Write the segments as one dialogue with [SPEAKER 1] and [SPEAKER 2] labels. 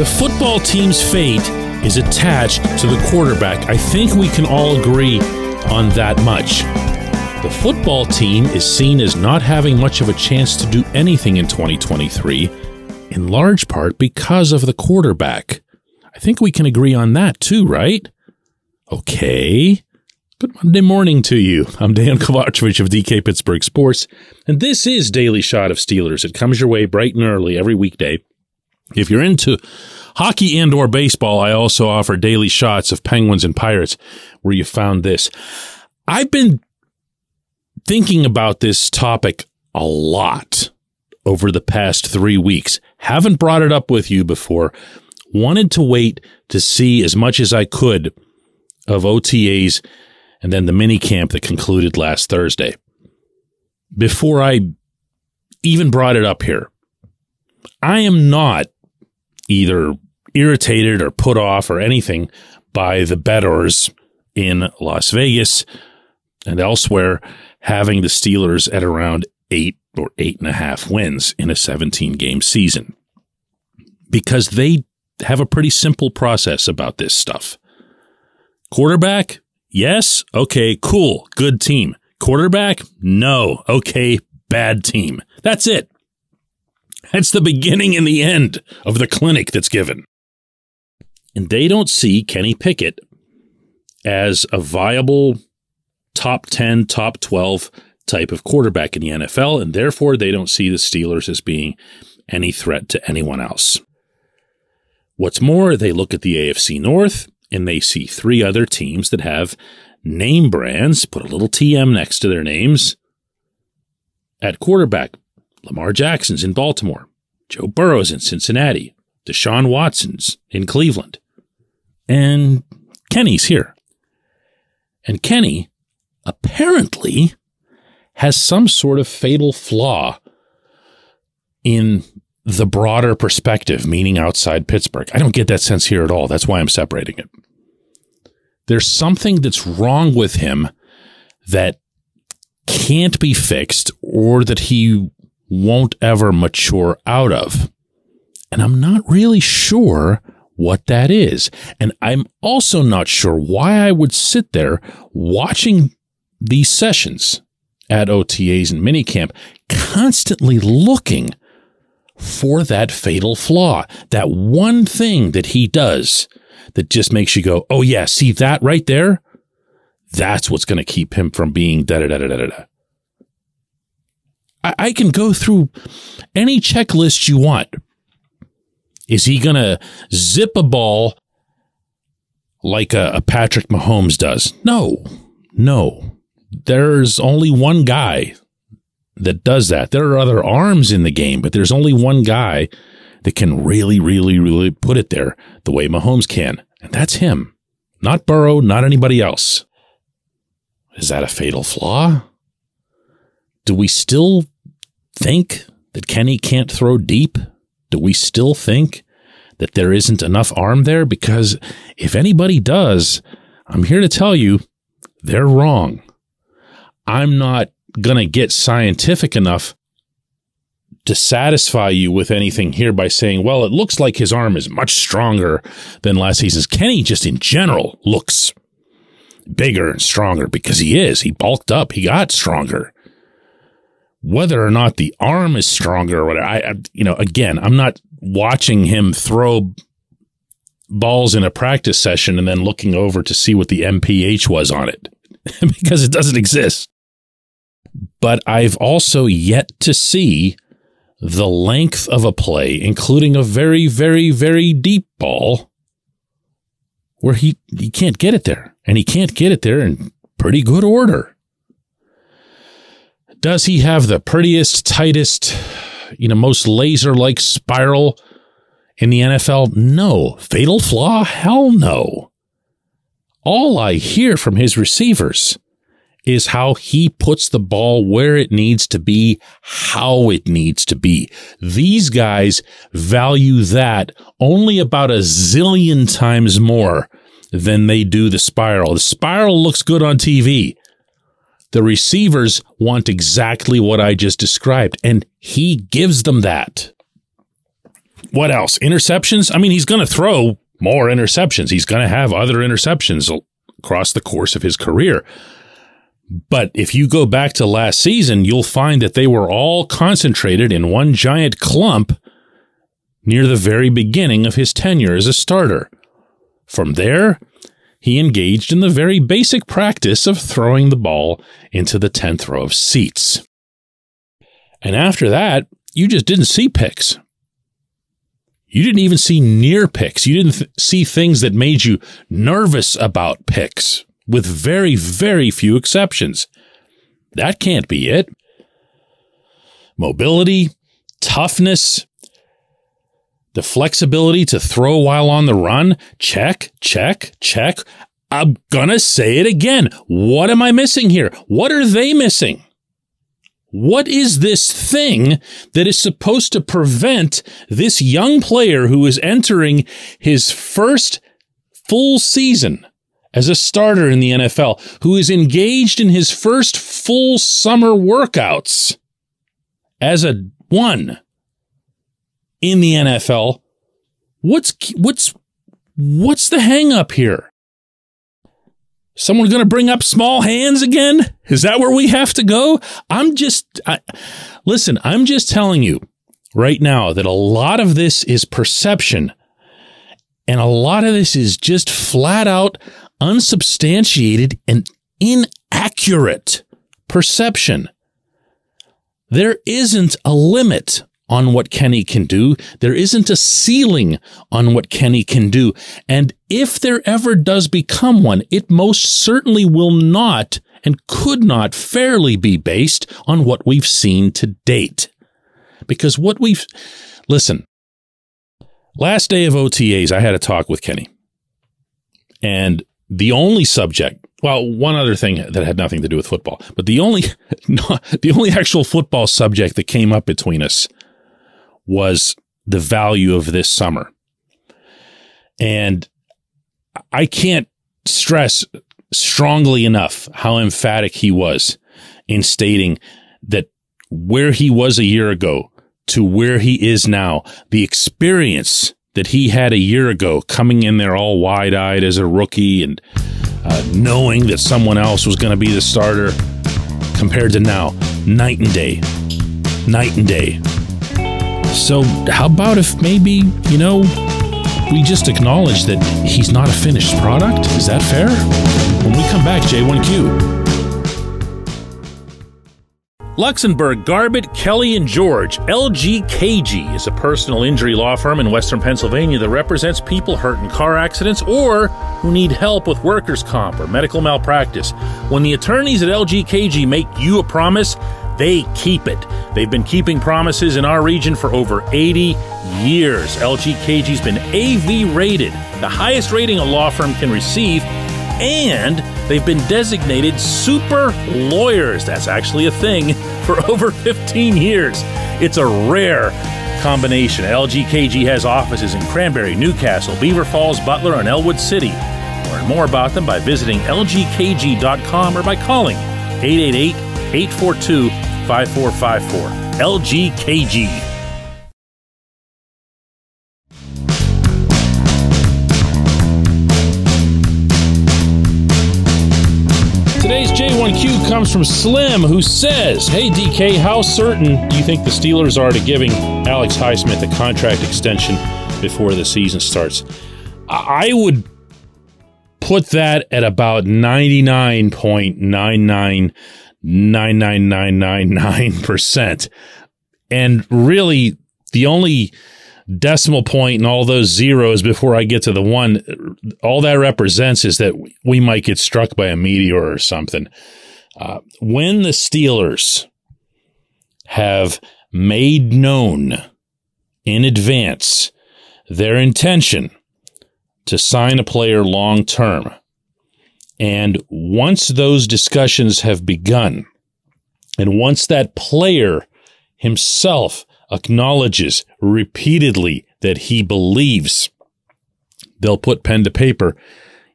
[SPEAKER 1] The football team's fate is attached to the quarterback. I think we can all agree on that much. The football team is seen as not having much of a chance to do anything in 2023, in large part because of the quarterback. I think we can agree on that too, right? Okay. Good Monday morning to you. I'm Dejan Kovacevic of DK Pittsburgh Sports, and this is Daily Shot of Steelers. It comes your way bright and early every weekday. If you're into hockey and or baseball, I also offer daily shots of Penguins and Pirates where you found this. I've been thinking about this topic a lot over the past three weeks. Haven't brought it up with you before. Wanted to wait to see as much as I could of OTAs and then the mini camp that concluded last Thursday. Before I even brought it up here, I am not either irritated or put off or anything by the bettors in Las Vegas and elsewhere having the Steelers at around eight or eight and a half wins in a 17 game season because they have a pretty simple process about this stuff. Quarterback, Yes. Okay, cool. Good team. Quarterback? No. Okay, bad team. That's it. That's the beginning and the end of the clinic that's given. And they don't see Kenny Pickett as a viable top 10, top 12 type of quarterback in the NFL, and therefore they don't see the Steelers as being any threat to anyone else. What's more, they look at the AFC North and they see three other teams that have name brands, put a little TM next to their names. At quarterback, Lamar Jackson's in Baltimore, Joe Burrow's in Cincinnati, Deshaun Watson's in Cleveland, and Kenny's here. And Kenny apparently has some sort of fatal flaw in the broader perspective, meaning outside Pittsburgh. I don't get that sense here at all. That's why I'm separating it. There's something that's wrong with him that can't be fixed or that he won't ever mature out of. And I'm not really sure what that is. And I'm also not sure why I would sit there watching these sessions at OTAs and minicamp, constantly looking for that fatal flaw, that one thing that he does that just makes you go, oh, yeah, see that right there? That's what's going to keep him from being da da da da da da. I, I can go through any checklist you want. Is he going to zip a ball like a, a Patrick Mahomes does? No, no. There's only one guy that does that. There are other arms in the game, but there's only one guy that can really, really, really put it there the way Mahomes can. And that's him, not Burrow, not anybody else. Is that a fatal flaw? Do we still think that Kenny can't throw deep? Do we still think that there isn't enough arm there? Because if anybody does, I'm here to tell you they're wrong. I'm not going to get scientific enough to satisfy you with anything here by saying, well, it looks like his arm is much stronger than last season's. Kenny just in general looks bigger and stronger because he is. He bulked up. He got stronger. Whether or not the arm is stronger or whatever, I, I you know, again, I'm not watching him throw balls in a practice session and then looking over to see what the MPH was on it because it doesn't exist. But I've also yet to see the length of a play, including a very, very, very deep ball, where he, he can't get it there. And he can't get it there in pretty good order. Does he have the prettiest, tightest, you know, most laser like spiral in the NFL? No. Fatal flaw? Hell no. All I hear from his receivers is how he puts the ball where it needs to be, how it needs to be. These guys value that only about a zillion times more than they do the spiral. The spiral looks good on TV. The receivers want exactly what I just described, and he gives them that. what else? Interceptions? I mean, he's going to throw more interceptions. He's going to have other interceptions across the course of his career. But if you go back to last season, you'll find that they were all concentrated in one giant clump near the very beginning of his tenure as a starter. From there, he engaged in the very basic practice of throwing the ball into the 10th row of seats. And after that, you just didn't see picks. You didn't even see near picks. You didn't th- see things that made you nervous about picks, with very, very few exceptions. That can't be it. Mobility, toughness, the flexibility to throw while on the run, check, check, check. I'm gonna say it again. What am I missing here? What are they missing? What is this thing that is supposed to prevent this young player who is entering his first full season as a starter in the NFL, who is engaged in his first full summer workouts as a one in the NFL? What's, what's, what's the hang up here? Someone going to bring up small hands again? Is that where we have to go? I'm just, I, listen, I'm just telling you right now that a lot of this is perception and a lot of this is just flat out unsubstantiated and inaccurate perception. There isn't a limit on what Kenny can do. There isn't a ceiling on what Kenny can do. And if there ever does become one, it most certainly will not and could not fairly be based on what we've seen to date. Because what we've, listen, last day of OTAs, I had a talk with Kenny. And the only subject, well, one other thing that had nothing to do with football, but the only, the only actual football subject that came up between us was the value of this summer. And I can't stress strongly enough how emphatic he was in stating that where he was a year ago to where he is now, the experience that he had a year ago coming in there all wide eyed as a rookie and uh, knowing that someone else was going to be the starter compared to now, night and day. Night and day. So, how about if maybe, you know, we just acknowledge that he's not a finished product? Is that fair? When we come back, J1Q. Luxenberg, Garbett, Kelly, and George, LGKG, is a personal injury law firm in western Pennsylvania that represents people hurt in car accidents or who need help with workers' comp or medical malpractice. When the attorneys at LGKG make you a promise, they keep it. They've been keeping promises in our region for over 80 years. LGKG's been AV rated, the highest rating a law firm can receive, and they've been designated super lawyers. That's actually a thing for over 15 years. It's a rare combination. LGKG has offices in Cranberry, New Castle, Beaver Falls, Butler, and Ellwood City. Learn more about them by visiting lgkg.com or by calling 888 842 5454. LGKG. Today's J1Q comes from Slim, who says, Hey DK, how certain do you think the Steelers are to giving Alex Highsmith a contract extension before the season starts? I would put that at about 99.99 99999%. And really, the only decimal point and all those zeros before I get to the one, all that represents is that we might get struck by a meteor or something. Uh, when the Steelers have made known in advance their intention to sign a player long term, and once those discussions have begun, and once that player himself acknowledges repeatedly that he believes, they'll put pen to paper.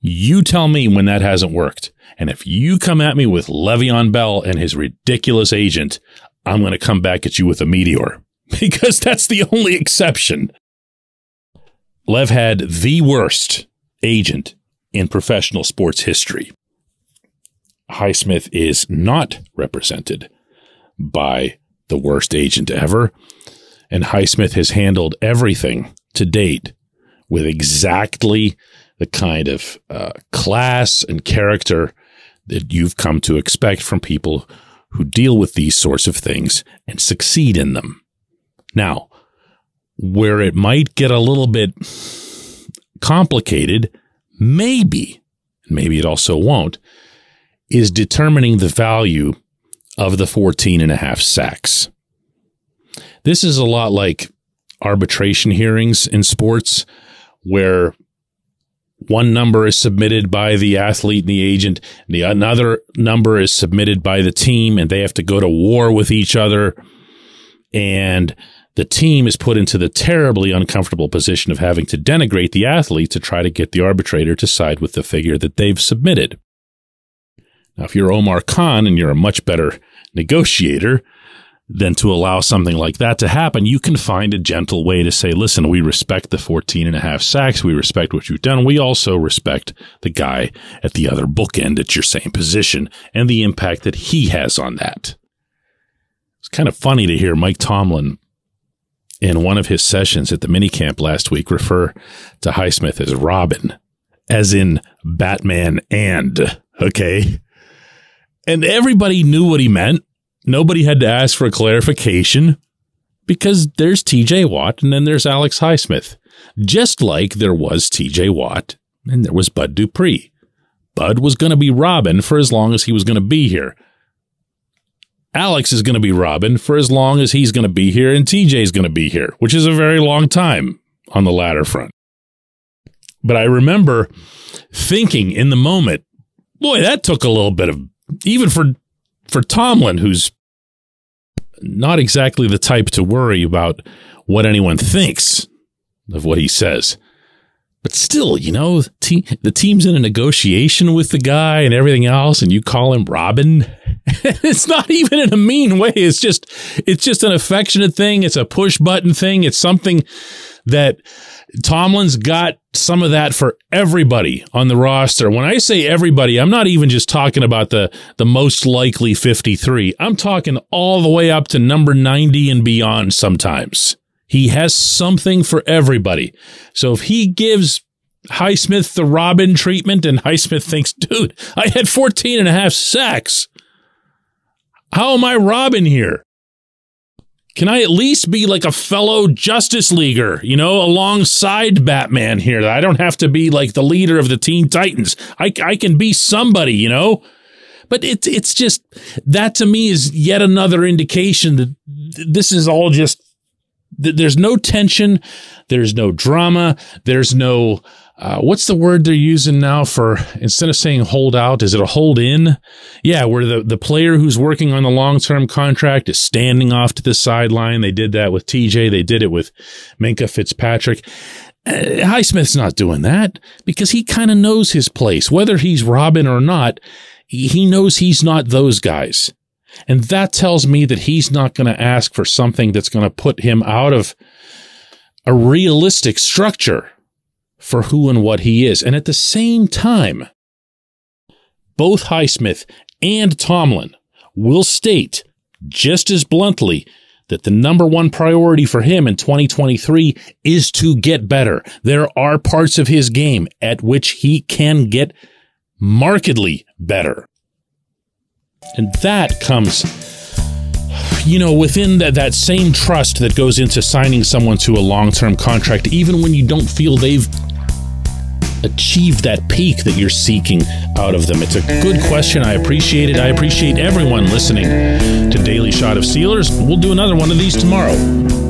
[SPEAKER 1] You tell me when that hasn't worked. And if you come at me with Le'Veon Bell and his ridiculous agent, I'm going to come back at you with a meteor because that's the only exception. Lev had the worst agent in professional sports history. Highsmith is not represented by the worst agent ever. And Highsmith has handled everything to date with exactly the kind of uh, class and character that you've come to expect from people who deal with these sorts of things and succeed in them. Now, where it might get a little bit complicated, maybe, maybe it also won't, is determining the value of the 14 and a half sacks. This is a lot like arbitration hearings in sports where one number is submitted by the athlete and the agent, and the another number is submitted by the team, and they have to go to war with each other. And the team is put into the terribly uncomfortable position of having to denigrate the athlete to try to get the arbitrator to side with the figure that they've submitted. Now, if you're Omar Khan and you're a much better negotiator, than to allow something like that to happen, you can find a gentle way to say, listen, we respect the 14 and a half sacks. We respect what you've done. We also respect the guy at the other bookend at your same position and the impact that he has on that. It's kind of funny to hear Mike Tomlin in one of his sessions at the minicamp last week refer to Highsmith as Robin, as in Batman and, okay? And everybody knew what he meant Nobody had to ask for clarification because there's TJ Watt and then there's Alex Highsmith, just like there was TJ Watt and there was Bud Dupree. Bud was going to be Robin for as long as he was going to be here. Alex is going to be Robin for as long as he's going to be here, and TJ is going to be here, which is a very long time on the latter front. But I remember thinking in the moment, boy, that took a little bit of, even for for Tomlin, who's not exactly the type to worry about what anyone thinks of what he says. But still, you know, the team's in a negotiation with the guy and everything else, and you call him Robin. it's not even in a mean way. It's just, it's just an affectionate thing. It's a push button thing. It's something that Tomlin's got some of that for everybody on the roster. When I say everybody, I'm not even just talking about the, the most likely 53. I'm talking all the way up to number 90 and beyond sometimes. He has something for everybody. So if he gives Highsmith the Robin treatment and Highsmith thinks, dude, I had 14 and a half sacks. How am I Robin here? Can I at least be like a fellow Justice Leaguer, you know, alongside Batman here? I don't have to be like the leader of the Teen Titans. I, I can be somebody, you know? But it's it's just that to me is yet another indication that this is all just that. there's no tension, there's no drama, there's no uh, what's the word they're using now for instead of saying hold out? Is it a hold in? Yeah, where the, the player who's working on the long term contract is standing off to the sideline. They did that with TJ. They did it with Minkah Fitzpatrick. Uh, Highsmith's not doing that because he kind of knows his place. Whether he's Robin or not, he knows he's not those guys. And that tells me that he's not going to ask for something that's going to put him out of a realistic structure for who and what he is. And at the same time, both Highsmith and Tomlin will state just as bluntly that the number one priority for him in 2023 is to get better. There are parts of his game at which he can get markedly better. And that comes, you know, within that, that same trust that goes into signing someone to a long term contract, even when you don't feel they've achieve that peak that you're seeking out of them? It's a good question. I appreciate it. I appreciate everyone listening to Daily Shot of Steelers. We'll do another one of these tomorrow.